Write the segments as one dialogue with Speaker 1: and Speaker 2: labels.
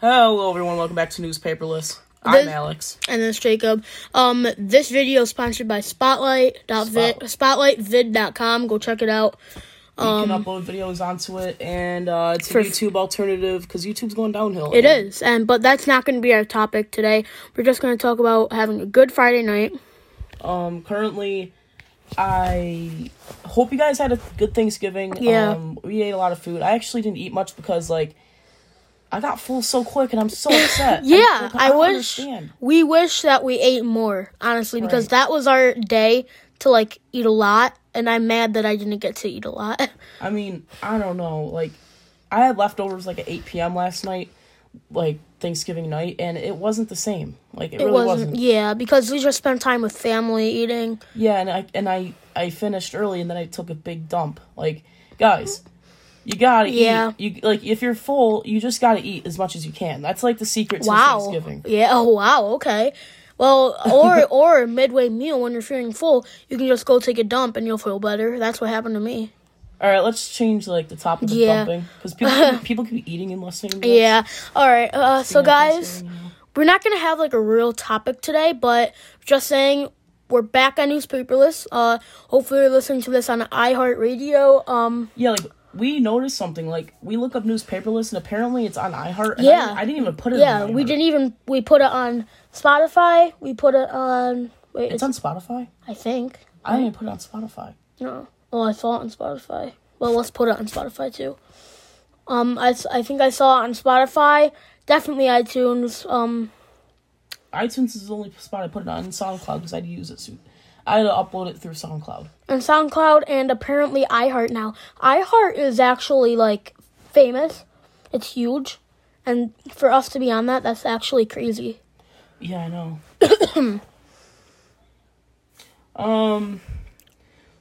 Speaker 1: Hello, everyone. Welcome back to Newspaperless. I'm
Speaker 2: This-
Speaker 1: Alex.
Speaker 2: And this is Jacob. Um, this video is sponsored by Spotlight.vid, spotlightvid.com. Go check it out.
Speaker 1: You can upload videos onto it, and uh, it's a YouTube alternative because YouTube's going downhill.
Speaker 2: It is, and but that's not going to be our topic today. We're just going to talk about having a good Friday night.
Speaker 1: Um, currently, I hope you guys had a good Thanksgiving.
Speaker 2: Yeah.
Speaker 1: Um, we ate a lot of food. I actually didn't eat much because, like, I got full so quick, and I'm so upset.
Speaker 2: Yeah,
Speaker 1: like,
Speaker 2: I,
Speaker 1: don't
Speaker 2: wish
Speaker 1: understand.
Speaker 2: we wish that we ate more, honestly, because
Speaker 1: Right.
Speaker 2: that was our day to like eat a lot, and I'm mad that I didn't get to eat a lot.
Speaker 1: I mean, I don't know. Like, I had leftovers like at 8 p.m. last night, like Thanksgiving night, and it wasn't the same. Like, it,
Speaker 2: It
Speaker 1: really
Speaker 2: wasn't,
Speaker 1: wasn't.
Speaker 2: yeah, because we just spent time with family eating.
Speaker 1: Yeah, and I and I I finished early, and then I took a big dump. Like, guys, you gotta
Speaker 2: Yeah.
Speaker 1: eat. You like if you're full, you just gotta eat as much as you can. That's like the secret to Thanksgiving.
Speaker 2: Yeah. Oh wow. Okay. Well, or or a midway meal when you're feeling full, you can just go take a dump and you'll feel better. That's what happened to me.
Speaker 1: All right, let's change like the topic of
Speaker 2: Yeah.
Speaker 1: dumping because people can, people can be eating and listening. To.
Speaker 2: Yeah. All right. Uh, so guys,
Speaker 1: Thanksgiving, you know.
Speaker 2: we're not gonna have like a real topic today, but just saying we're back on newspaperless. Uh, hopefully you're listening to this on iHeartRadio. Um,
Speaker 1: Yeah, like we noticed something. Like we look up newspaperless, and apparently it's on iHeart. and I
Speaker 2: Yeah.
Speaker 1: didn't- I, didn't even put it.
Speaker 2: yeah,
Speaker 1: on
Speaker 2: we didn't even we put it on Spotify. We put it on. Wait,
Speaker 1: It's on Spotify.
Speaker 2: I think.
Speaker 1: I didn't even put it on Spotify.
Speaker 2: No. Oh, I saw it on Spotify. Well, let's put it on Spotify too. Um, I, I think I saw it on Spotify. Definitely iTunes. Um,
Speaker 1: iTunes is the only spot I put it on. SoundCloud because I'd use it soon. I had to upload it through SoundCloud.
Speaker 2: and SoundCloud, and apparently iHeart now. iHeart is actually like famous. It's huge, and for us to be on that, that's actually crazy.
Speaker 1: Yeah, I know. um,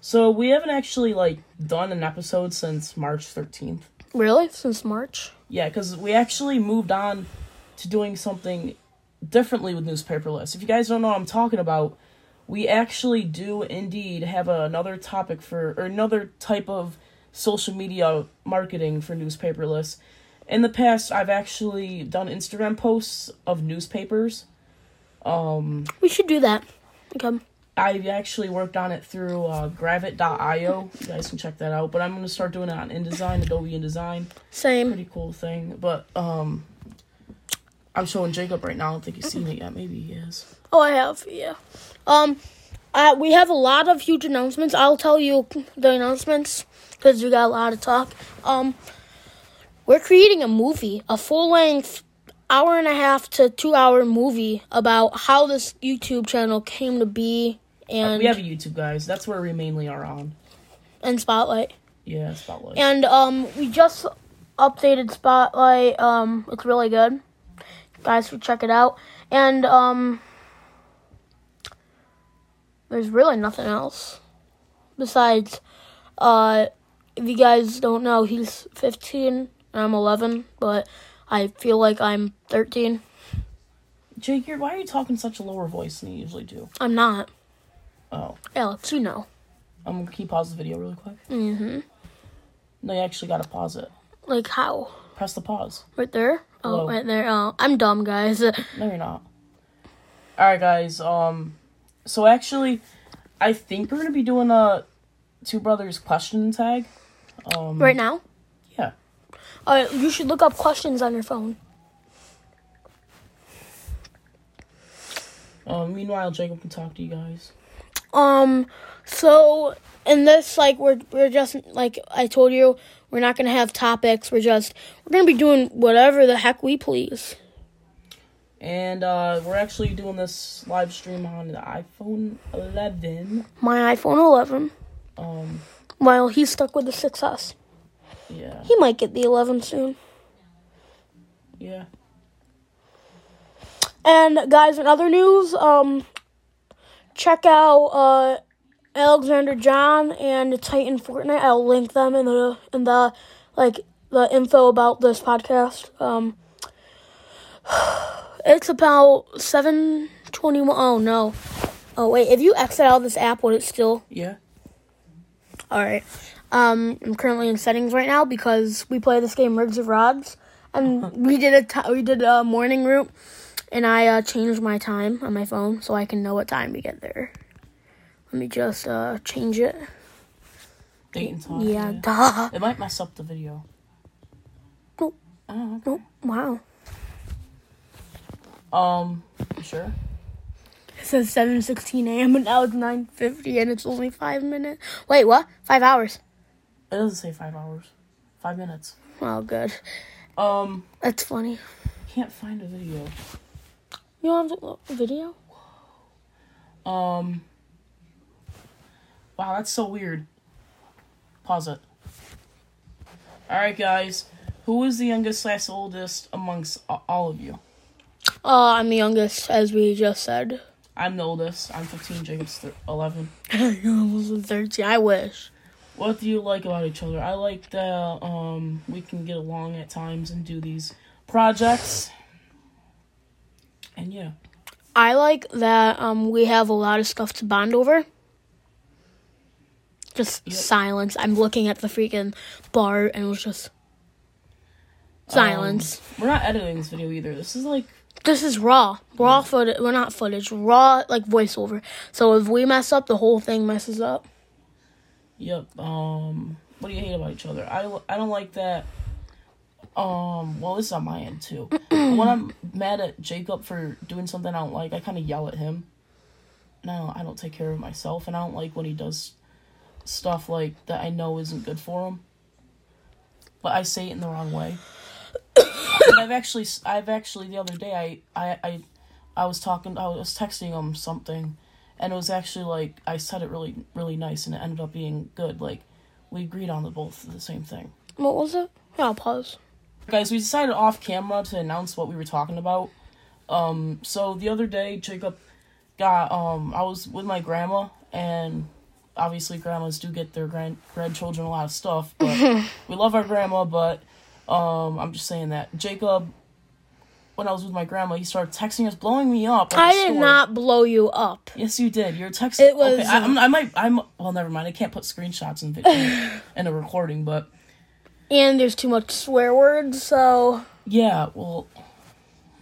Speaker 1: so we haven't actually like done an episode since March thirteenth.
Speaker 2: Really, since March.
Speaker 1: Yeah, because we actually moved on to doing something differently with newspaperless. If you guys don't know what I'm talking about, we actually do indeed have another topic for or another type of social media marketing for newspaperless. In the past, I've actually done Instagram posts of newspapers. Um,
Speaker 2: We should do that. Okay.
Speaker 1: I've actually worked on it through uh, Gravit.io. You guys can check that out. But I'm gonna start doing it on InDesign, Adobe InDesign.
Speaker 2: Same.
Speaker 1: Pretty cool thing. But um, I'm showing Jacob right now. I don't think he's seen it yet. Maybe he is.
Speaker 2: Oh, I have. Yeah. Um, uh, we have a lot of huge announcements. I'll tell you the announcements because we got a lot to talk. Um, we're creating a movie, a full length, hour and a half to two hour movie about how this YouTube channel came to be and
Speaker 1: we have a YouTube, guys. That's where we mainly are on.
Speaker 2: and Spotlight.
Speaker 1: Yeah, Spotlight.
Speaker 2: And um, we just updated Spotlight. Um, it's really good. Guys should check it out. And um, there's really nothing else besides. Uh, if you guys don't know, he's 15 and I'm 11, but I feel like I'm 13.
Speaker 1: Jake, you're, why are you talking such a lower voice than you usually do?
Speaker 2: I'm not.
Speaker 1: Oh,
Speaker 2: Alex, you know.
Speaker 1: I'm gonna keep pause the video really quick.
Speaker 2: Mm-hmm.
Speaker 1: No, you actually gotta pause it.
Speaker 2: Like how?
Speaker 1: Press the pause.
Speaker 2: Right there? Oh,
Speaker 1: Hello.
Speaker 2: right there. Oh, I'm dumb, guys.
Speaker 1: No, you're not. All right, guys. Um, so actually, I think we're gonna be doing a two brothers question tag. Um,
Speaker 2: right now?
Speaker 1: Yeah.
Speaker 2: Uh, you should look up questions on your phone.
Speaker 1: Um, meanwhile, Jacob can talk to you guys.
Speaker 2: Um, so in this, like, we're we're just like I told you, we're not gonna have topics. We're just we're gonna be doing whatever the heck we please.
Speaker 1: And uh, we're actually doing this live stream on the iPhone 11.
Speaker 2: My iPhone 11.
Speaker 1: Um,
Speaker 2: While he's stuck with the 6S,
Speaker 1: yeah,
Speaker 2: he might get the 11 soon.
Speaker 1: yeah.
Speaker 2: And guys, in other news, um, check out uh Alexander John and Titan Fortnite. I'll link them in the in the like the info about this podcast. Um, it's about seven twenty one. Oh no. Oh wait, if you exit out of this app, would it still?
Speaker 1: Yeah.
Speaker 2: All right. Um, I'm currently in settings right now because we play this game Rigs of Rods. and we did a t- we did a morning route, and I uh, changed my time on my phone so I can know what time we get there. Let me just uh, change it.
Speaker 1: Date and time.
Speaker 2: Yeah, duh.
Speaker 1: It might mess up the video.
Speaker 2: Nope.
Speaker 1: Oh, okay.
Speaker 2: Nope. Wow.
Speaker 1: Um, sure?
Speaker 2: It says 7:16 a.m. and now it's 9:50 and it's only five minutes. Wait, what? Five hours.
Speaker 1: It doesn't say five hours. Five minutes.
Speaker 2: Oh, good.
Speaker 1: Um,
Speaker 2: That's funny.
Speaker 1: can't find a video.
Speaker 2: You want a video?
Speaker 1: Um. Wow, that's so weird. Pause it. Alright, guys. Who is the youngest slash oldest amongst all of you?
Speaker 2: Uh, I'm the youngest, as we just said.
Speaker 1: I'm the oldest. I'm 15. Jacob's th- 11.
Speaker 2: You're almost 13. I wish.
Speaker 1: What do you like about each other? I like that um we can get along at times and do these projects. And yeah.
Speaker 2: I like that um we have a lot of stuff to bond over. Just
Speaker 1: Yep.
Speaker 2: silence. I'm looking at the freaking bar and it was just silence.
Speaker 1: Um, we're not editing this video either. This is like
Speaker 2: this is raw. Raw footage. Well, not footage. Raw, like voiceover. So if we mess up, the whole thing messes up.
Speaker 1: Yep. Um, what do you hate about each other? I, I don't like that. Um, well, this is on my end too. when I'm mad at Jacob for doing something I don't like, I kind of yell at him. And I don't, I don't take care of myself, and I don't like when he does stuff like that I know isn't good for him. But I say it in the wrong way. And I've actually, I've actually the other day I, I, I, I was talking, I was texting him something, and it was actually like I said it really really nice and it ended up being good like we agreed on the both the same thing
Speaker 2: What was it? Yeah, I'll pause.
Speaker 1: guys we decided off camera to announce what we were talking about um so the other day jacob got um i was with my grandma and obviously grandmas do get their grand grandchildren a lot of stuff but we love our grandma but um i'm just saying that jacob when i was with my grandma he started texting us blowing me up
Speaker 2: I did
Speaker 1: store.
Speaker 2: not blow you up.
Speaker 1: Yes, you did. You're texting.
Speaker 2: It was,
Speaker 1: Okay, I,
Speaker 2: uh,
Speaker 1: I'm, I might. I'm. Well, never mind. I can't put screenshots in video in a recording, but
Speaker 2: And there's too much swear words, so
Speaker 1: yeah. Well,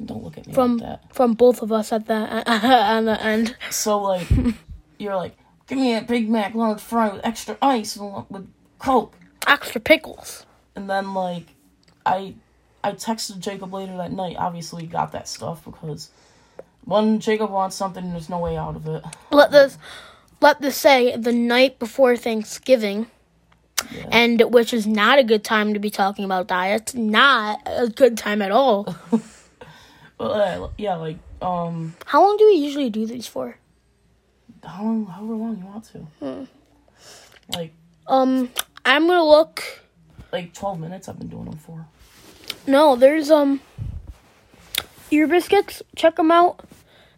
Speaker 1: don't look at me
Speaker 2: from
Speaker 1: like that.
Speaker 2: from both of us at the on the end.
Speaker 1: So like, you're like, give me a Big Mac large fry with extra ice and with Coke,
Speaker 2: Extra pickles.
Speaker 1: and then like, I, I texted Jacob later that night. Obviously, he got that stuff because when Jacob wants something, there's no way out of it.
Speaker 2: Let this let this say the night before Thanksgiving.
Speaker 1: Yeah.
Speaker 2: And which is not a good time to be talking about diets. Not a good time at all.
Speaker 1: But uh, yeah, like um,
Speaker 2: How long do we usually do these for?
Speaker 1: how long, however long you want to.
Speaker 2: Hmm.
Speaker 1: Like
Speaker 2: Um, I'm gonna look.
Speaker 1: like 12 minutes. I've been doing them for.
Speaker 2: No, there's um ear biscuits. Check them out.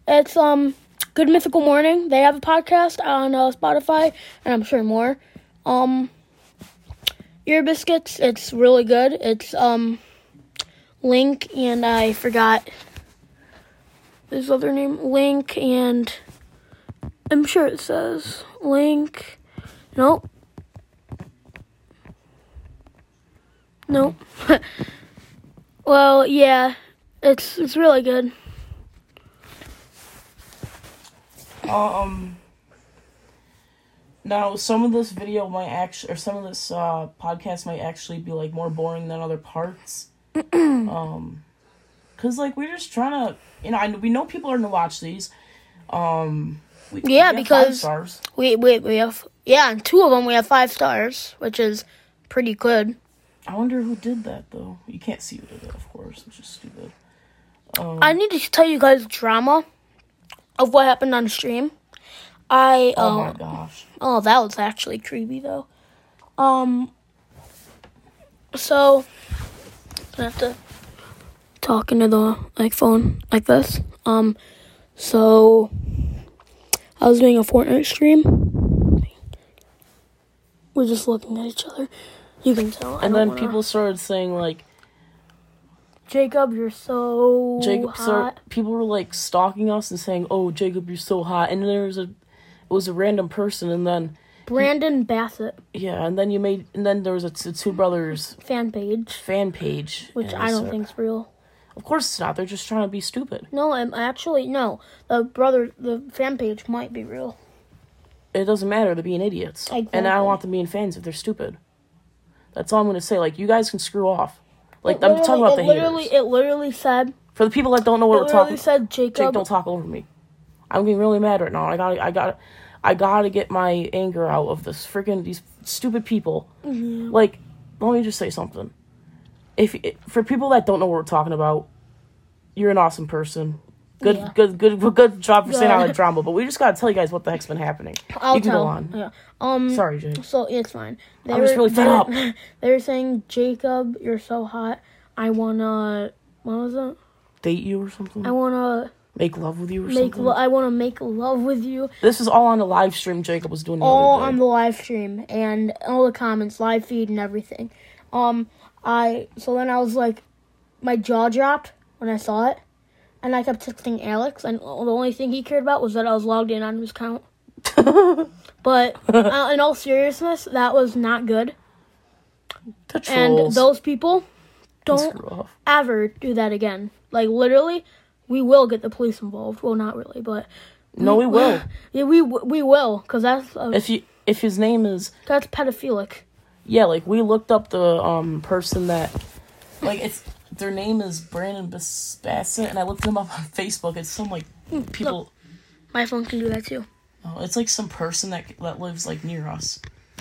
Speaker 2: It's um Good Mythical Morning. They have a podcast on uh, Spotify, and I'm sure more. Um, ear biscuits. It's really good. It's um Link and I forgot his other name. Link and I'm sure it says Link. Nope. Nope. well, yeah, it's it's really good.
Speaker 1: Um. Now, some of this video might actually, or some of this uh, podcast might actually be like more boring than other parts. um, cause like we're just trying to, you know, I we know people are gonna watch these. Um, we, we
Speaker 2: Yeah,
Speaker 1: five
Speaker 2: because-
Speaker 1: stars.
Speaker 2: We we we have yeah, and two of them we have five stars, which is pretty good.
Speaker 1: I wonder who did that though. You can't see who did it, of course, which is stupid. Um,
Speaker 2: I need to tell you guys drama of what happened on the stream. I
Speaker 1: oh
Speaker 2: uh,
Speaker 1: my gosh.
Speaker 2: Oh, that was actually creepy though. Um so I have to talk into the like phone like this. Um so I was doing a Fortnite stream. We're just looking at each other. You can tell. I
Speaker 1: And then
Speaker 2: wanna-
Speaker 1: people started saying like
Speaker 2: Jacob, you're so
Speaker 1: Jacob
Speaker 2: hot.
Speaker 1: start, people were like stalking us and saying, "Oh, Jacob, you're so hot." And there was a it was a random person and then
Speaker 2: Brandon Bassett
Speaker 1: Yeah, and then you made, and then there was a t- two brothers
Speaker 2: fan page,
Speaker 1: fan page,
Speaker 2: which I don't think's real.
Speaker 1: Of course it's not. They're just trying to be stupid.
Speaker 2: No, I'm actually no. The brother, the fan page might be real.
Speaker 1: It doesn't matter. They're being idiots, and I don't want them being fans if they're stupid. That's all I'm gonna say. Like you guys can screw off. Like I'm talking about the
Speaker 2: it literally,
Speaker 1: haters.
Speaker 2: it literally said.
Speaker 1: For the people that don't know what we're talking,
Speaker 2: said
Speaker 1: Jake,
Speaker 2: Jacob.
Speaker 1: don't talk over me. I'm getting really mad right now. I got, I got, I got to get my anger out of this freaking these stupid people.
Speaker 2: Mm-hmm.
Speaker 1: Like, let me just say something. If for people that don't know what we're talking about, you're an awesome person. Good,
Speaker 2: Yeah.
Speaker 1: good, good, good job for saying all that drama. But we just gotta tell you guys what the heck's been happening.
Speaker 2: I'll
Speaker 1: you can
Speaker 2: tell.
Speaker 1: go on.
Speaker 2: Yeah. Um.
Speaker 1: Sorry, Jake.
Speaker 2: So it's fine. They
Speaker 1: I'm just really fed up.
Speaker 2: They were saying, Jacob, you're so hot. I wanna. What was it?
Speaker 1: Date you or something?
Speaker 2: I wanna
Speaker 1: Make love with you or
Speaker 2: make.
Speaker 1: something?
Speaker 2: Lo- I wanna make love with you.
Speaker 1: this is all on the live stream Jacob was doing the
Speaker 2: all on the live stream and all the comments, live feed and everything. Um, I so then I was like, my jaw dropped when I saw it, and I kept texting Alex, and the only thing he cared about was that I was logged in on his account. but uh, in all seriousness, that was not good, and those people don't ever do that again. Like literally, we will get the police involved. Well, not really, but
Speaker 1: No, we will.
Speaker 2: yeah, we we will because that's uh,
Speaker 1: If you if his name is
Speaker 2: that's pedophilic.
Speaker 1: yeah, like we looked up the um person that like it's their name is Brandon Bas- Bassett and I looked them up on Facebook. It's some like people.
Speaker 2: My phone can do that too.
Speaker 1: Oh, it's like some person that that lives like near us,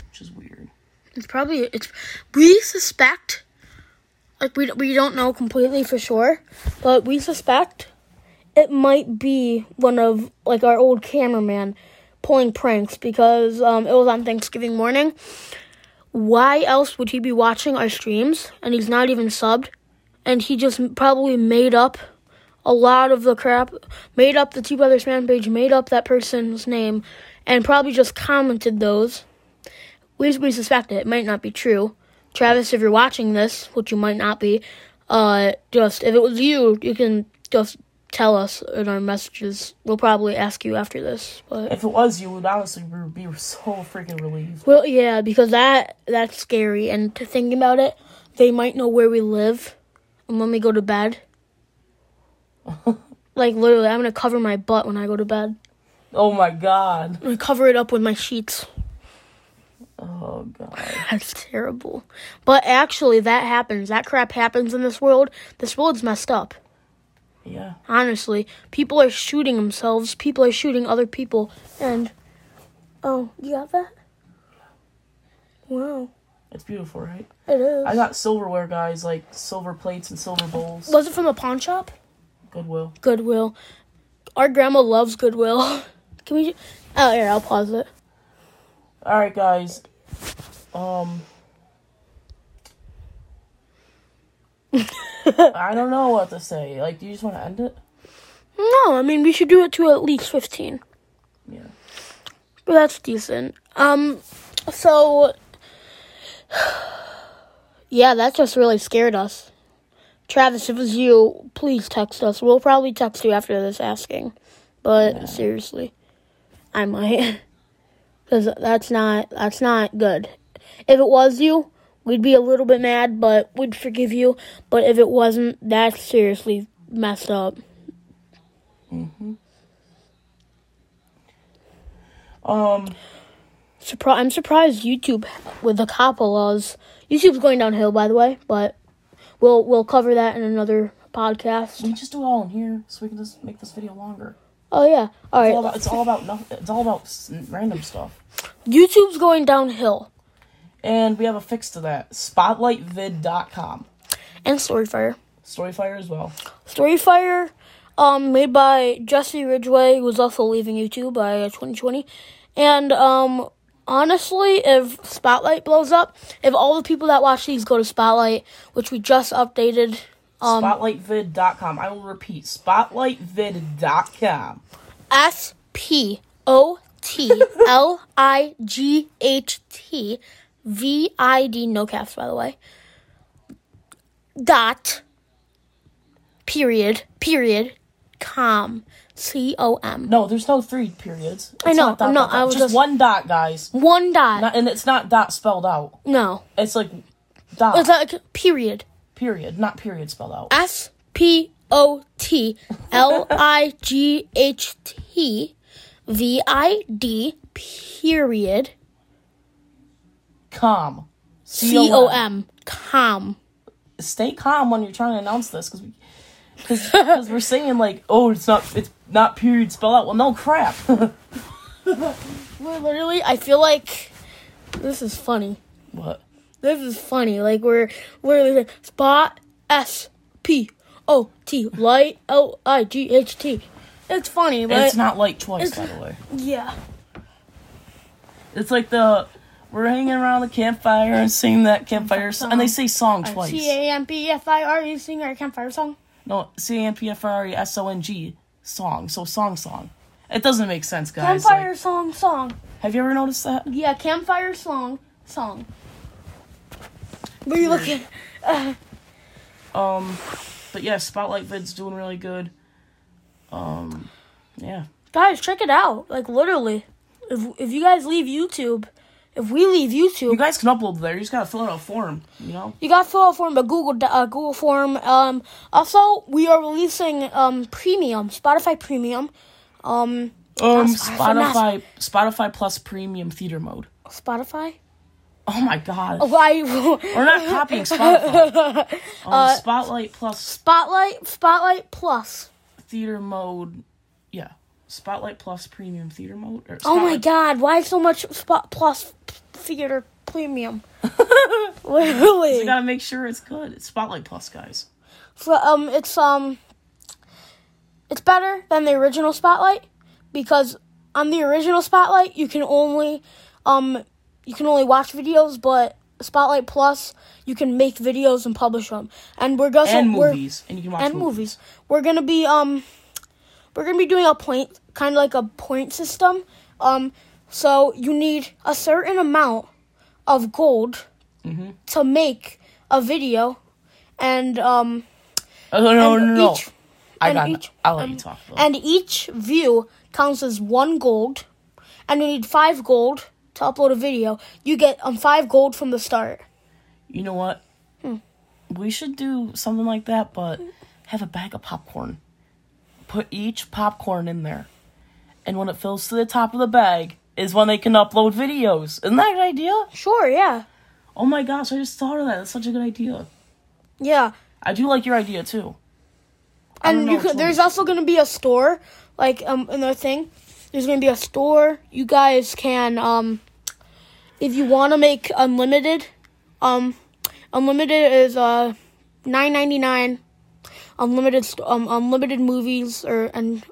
Speaker 1: which is weird.
Speaker 2: It's probably it's. We suspect, like we we don't know completely for sure, but we suspect it might be one of like our old cameraman pulling pranks because um it was on Thanksgiving morning. Why else would he be watching our streams and he's not even subbed? And he just probably made up a lot of the crap, made up the Two Brothers fan page, made up that person's name, and probably just commented those. We, we suspect it. It might not be true. Travis, if you're watching this, which you might not be, uh, just if it was you, you can just tell us in our messages. We'll probably ask you after this, but
Speaker 1: If it was you, would honestly be be so freaking relieved.
Speaker 2: well, yeah, because that that's scary. And to think about it, they might know where we live, and when we go to bed. like literally, I'm gonna cover my butt when I go to bed.
Speaker 1: Oh my god.
Speaker 2: I'm gonna cover it up with my sheets.
Speaker 1: Oh god.
Speaker 2: That's terrible. But actually, that happens. That crap happens in this world. This world's messed up.
Speaker 1: Yeah.
Speaker 2: Honestly, people are shooting themselves. People are shooting other people. And oh, you got that? Wow,
Speaker 1: It's beautiful, right?
Speaker 2: it is.
Speaker 1: I got silverware, guys, like silver plates and silver bowls.
Speaker 2: Was it from a pawn shop?
Speaker 1: Goodwill.
Speaker 2: Goodwill. Our grandma loves Goodwill. Can we? Oh, here, I'll pause it.
Speaker 1: All right, guys. Um, I don't know what to say. Like, do you just want to end it?
Speaker 2: No, I mean we should do it to at least fifteen.
Speaker 1: Yeah.
Speaker 2: But that's decent. Um, so yeah, that just really scared us. Travis, if it was you, please text us. We'll probably text you after this asking. But seriously, I might, because that's not that's not good. If it was you, we'd be a little bit mad, but we'd forgive you. But if it wasn't, that's seriously messed up.
Speaker 1: Um,
Speaker 2: Surpri- I'm surprised YouTube with the COPPA laws. YouTube's going downhill, by the way, but we'll we'll cover that in another podcast.
Speaker 1: we just do it all in here so we can just make this video longer.
Speaker 2: Oh yeah, all
Speaker 1: It's all
Speaker 2: right.
Speaker 1: about. It's all about nothing. It's all about s- random stuff.
Speaker 2: YouTube's going downhill,
Speaker 1: And we have a fix to that. Spotlightvid.com.
Speaker 2: and Storyfire.
Speaker 1: Storyfire as well.
Speaker 2: Storyfire, um, made by Jesse Ridgway, who was also leaving YouTube by uh, 2020. And um, honestly, if Spotlight blows up, if all the people that watch these go to Spotlight, which we just updated, um,
Speaker 1: Spotlightvid.com. I will repeat. Spotlightvid.com.
Speaker 2: S P O T L I G H T V I D, no caps, by the way. Dot, period, period, com. C O M.
Speaker 1: No, there's no three periods.
Speaker 2: I know,
Speaker 1: not dot,
Speaker 2: no,
Speaker 1: dot, dot.
Speaker 2: I was
Speaker 1: just,
Speaker 2: just-
Speaker 1: one dot, guys.
Speaker 2: One dot.
Speaker 1: Not, and it's not dot spelled out.
Speaker 2: no.
Speaker 1: It's like dot.
Speaker 2: It's like period.
Speaker 1: period, not period spelled out.
Speaker 2: S P O T L I G H T V I D period
Speaker 1: Com.
Speaker 2: C O M. Com.
Speaker 1: Stay calm when you're trying to announce this, because because we're saying like, oh, it's not it's not period spelled out. Well, no crap.
Speaker 2: We're literally, I feel like this is funny.
Speaker 1: what?
Speaker 2: This is funny. Like we're we're like spot S P O T light L I G H T. It's funny, but
Speaker 1: It's not like twice, by the way.
Speaker 2: yeah.
Speaker 1: It's like the we're hanging around the campfire and singing that campfire song, and they say song twice.
Speaker 2: C A M P F I R E sing our campfire song.
Speaker 1: No, C A M P F R E S O N G song. So song song. It doesn't make sense, guys.
Speaker 2: Campfire
Speaker 1: Like,
Speaker 2: song song.
Speaker 1: have you ever noticed that?
Speaker 2: Yeah, campfire song song. What are you looking?
Speaker 1: Um, but yeah, Spotlight vid's doing really good. Um, yeah.
Speaker 2: Guys, check it out. Like literally, if if you guys leave YouTube, if we leave YouTube,
Speaker 1: You guys can upload there. You just gotta fill out a form. You know.
Speaker 2: You got to fill out form, a Google uh, Google form. Um, also, we are releasing um premium Spotify Premium, um
Speaker 1: Um,
Speaker 2: Spotify-
Speaker 1: Spotify, Spotify Plus Premium Theater Mode.
Speaker 2: Spotify.
Speaker 1: Oh my god.
Speaker 2: Why?
Speaker 1: We're not copying Spotify. Um,
Speaker 2: Uh,
Speaker 1: Spotlight Plus
Speaker 2: Spotlight Spotlight Plus.
Speaker 1: Theater Mode. Yeah. Spotlight Plus Premium Theater Mode. Or
Speaker 2: Oh my God! Why so much Spot Plus Theater Premium?
Speaker 1: You
Speaker 2: Literally.
Speaker 1: gotta make sure it's good. It's Spotlight Plus, guys.
Speaker 2: So, um, it's um, it's better than the original Spotlight because on the original Spotlight you can only um, you can only watch videos, but Spotlight Plus you can make videos and publish them. And we're also
Speaker 1: And movies. And you can watch
Speaker 2: and movies. We're gonna be um, we're gonna be doing a point, kind of like a point system. Um, so you need a certain amount of gold
Speaker 1: Mhm.
Speaker 2: to make a video, and um.
Speaker 1: Oh, no, no,
Speaker 2: and
Speaker 1: no, no.
Speaker 2: each-
Speaker 1: I
Speaker 2: and
Speaker 1: got
Speaker 2: each-
Speaker 1: I'll let
Speaker 2: um,
Speaker 1: you talk. Though.
Speaker 2: And each view counts as one gold, and you need five gold to upload a video. You get um five gold from the start.
Speaker 1: You know what?
Speaker 2: Hmm.
Speaker 1: We should do something like that, but have a bag of popcorn. Put each popcorn in there. And when it fills to the top of the bag is when they can upload videos. Isn't that an idea?
Speaker 2: Sure, yeah,
Speaker 1: Oh my gosh, I just thought of that. That's such a good idea.
Speaker 2: yeah.
Speaker 1: I do like your idea too. I
Speaker 2: And you could, there's also gonna be a store, like um another thing. There's gonna be a store. You guys can um, if you want to make unlimited, um, unlimited is uh nine ninety nine. Unlimited um unlimited movies or and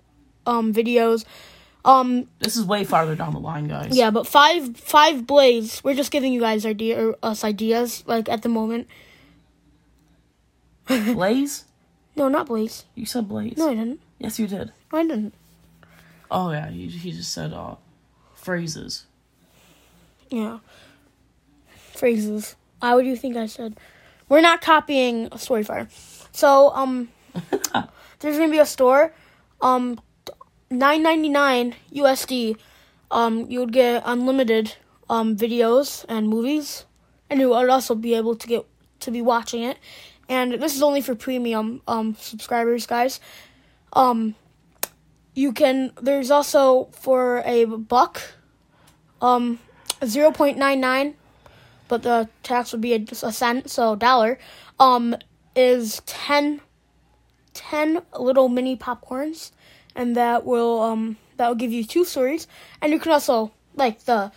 Speaker 2: um videos. Um
Speaker 1: This is way farther down the line, guys.
Speaker 2: yeah, but five five blades. We're just giving you guys idea or us ideas like at the moment.
Speaker 1: Blaze?
Speaker 2: No, not Blaze.
Speaker 1: You said Blaze.
Speaker 2: No, I didn't.
Speaker 1: Yes, you did.
Speaker 2: No, I didn't.
Speaker 1: Oh yeah, he, he just said uh phrases.
Speaker 2: Yeah. Phrases. Why would you think I said? We're not copying Storyfire. So, um, there's gonna be a store. Um, nine ninety nine USD. Um, you would get unlimited um videos and movies, and you would also be able to get to be watching it. And this is only for premium um subscribers, guys. Um, you can. There's also for a buck. Um, 0.99 but the tax would be a, a cent so dollar um is 10 10 little mini popcorns and that will um that will give you two stories and you can also like the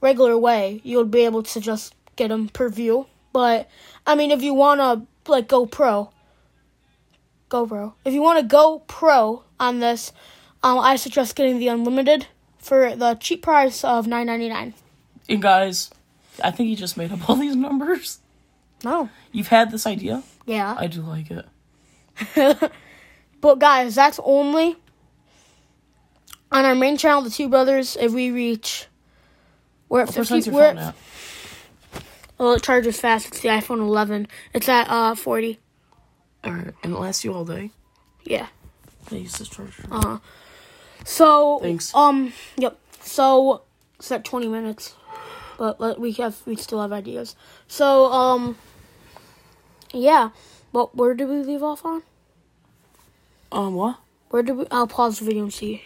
Speaker 2: regular way you'll be able to just get them per view but i mean if you want to like go pro go pro if you want to go pro on this um i suggest getting the unlimited for the cheap price of 9.99
Speaker 1: And guys, I think you just made up all these numbers.
Speaker 2: no
Speaker 1: You've had this idea?
Speaker 2: yeah
Speaker 1: I do like it.
Speaker 2: But guys, that's only on our main channel, the Two Brothers. If we reach, we're at fifty. We're at, well, it charges fast. It's the iPhone 11. It's at uh 40.
Speaker 1: Alright, and it lasts you all day?
Speaker 2: Yeah.
Speaker 1: Yeah, use this charger.
Speaker 2: Uh huh. So
Speaker 1: Thanks.
Speaker 2: um yep. So it's at twenty minutes, but let, we have we still have ideas. So um yeah, but where did we leave off on?
Speaker 1: Um, what?
Speaker 2: Where did we? I'll pause the video and see.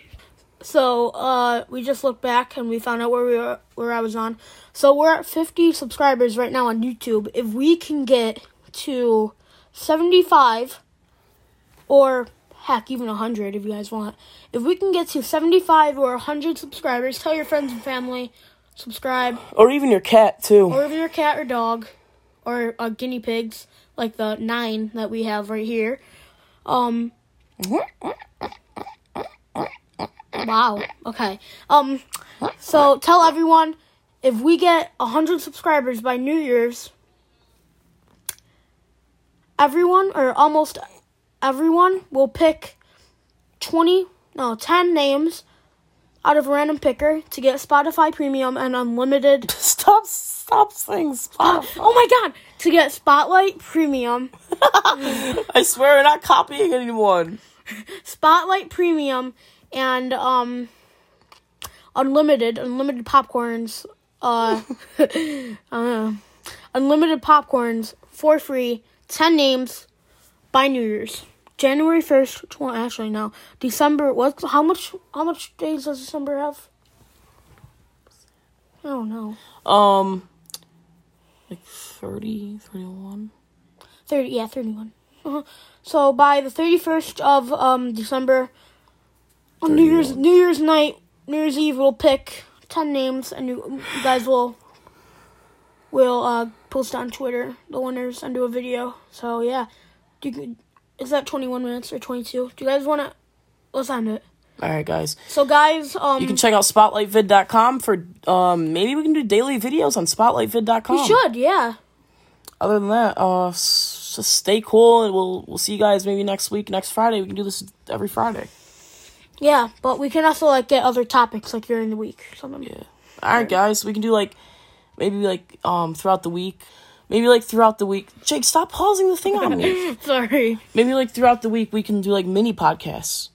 Speaker 2: So uh we just looked back and we found out where we were where I was on. So we're at fifty subscribers right now on YouTube. If we can get to seventy five or heck, even 100 if you guys want. If we can get to 75 or 100 subscribers, tell your friends and family, subscribe,
Speaker 1: Or even your cat too.
Speaker 2: or if you're cat or dog, or uh, guinea pigs, like the nine that we have right here. Um, wow, okay. Um, so tell everyone, if we get 100 subscribers by New Year's, everyone, or almost everyone, will pick 20, no, 10 names out of a random picker to get Spotify Premium and unlimited
Speaker 1: stop, stop saying spot.
Speaker 2: Oh my god! To get Spotlight Premium,
Speaker 1: I swear, we're not copying anyone.
Speaker 2: Spotlight Premium, and um, unlimited, unlimited popcorns. Uh, uh, unlimited popcorns for free. Ten names by New Year's, January first. Well, actually, no, December. What? How much? How much days does December have? I don't know.
Speaker 1: Um, like 30, 31.
Speaker 2: 30 yeah 31 uh-huh. so by the 31st of um december on new year's new year's night new year's eve we'll pick 10 names and you, you guys will will uh post on twitter the winners and do a video. So yeah. Do you, is that 21 minutes or 22 do you guys want to let's end it.
Speaker 1: All right, guys.
Speaker 2: so guys um
Speaker 1: You can check out spotlightvid.com for um maybe we can do daily videos on spotlightvid.com.
Speaker 2: we should yeah.
Speaker 1: Other than that, uh just stay cool and we'll we'll see you guys maybe next week, next Friday. We can do this every Friday.
Speaker 2: yeah but we can also like get other topics like during the week something
Speaker 1: Yeah. All right, guys. We can do like maybe like um throughout the week. Maybe like throughout the week. Jake, stop pausing the thing on me.
Speaker 2: sorry
Speaker 1: maybe like throughout the week we can do like mini podcasts.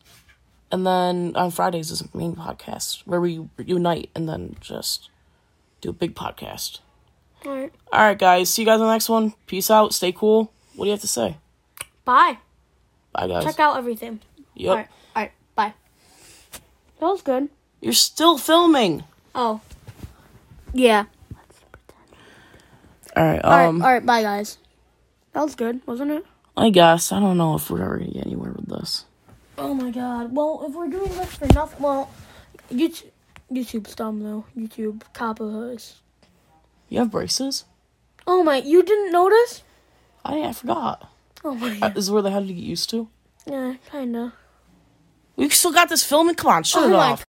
Speaker 1: And then on Fridays is a main podcast where we unite and then just do a big podcast.
Speaker 2: all right
Speaker 1: All right, guys. See you guys on the next one. Peace out. Stay cool. What do you have to say?
Speaker 2: bye
Speaker 1: Bye, guys.
Speaker 2: check out everything
Speaker 1: Yep.
Speaker 2: All right. All right. Bye. That was good.
Speaker 1: You're still filming.
Speaker 2: Oh. Yeah.
Speaker 1: All right.
Speaker 2: All right.
Speaker 1: Um.
Speaker 2: All right. Bye, guys. That was good, wasn't it?
Speaker 1: I guess I don't know if we're ever gonna get anywhere with this.
Speaker 2: Oh my god. Well, if we're doing this for nothing, well, YouTube, YouTube's dumb though. YouTube copyrights.
Speaker 1: You have braces?
Speaker 2: Oh my! You didn't notice?
Speaker 1: I I forgot.
Speaker 2: Oh my.
Speaker 1: Uh, This is where they had to get used to.
Speaker 2: Yeah, kinda.
Speaker 1: We still got this filming. Come on, shut
Speaker 2: Oh
Speaker 1: it off.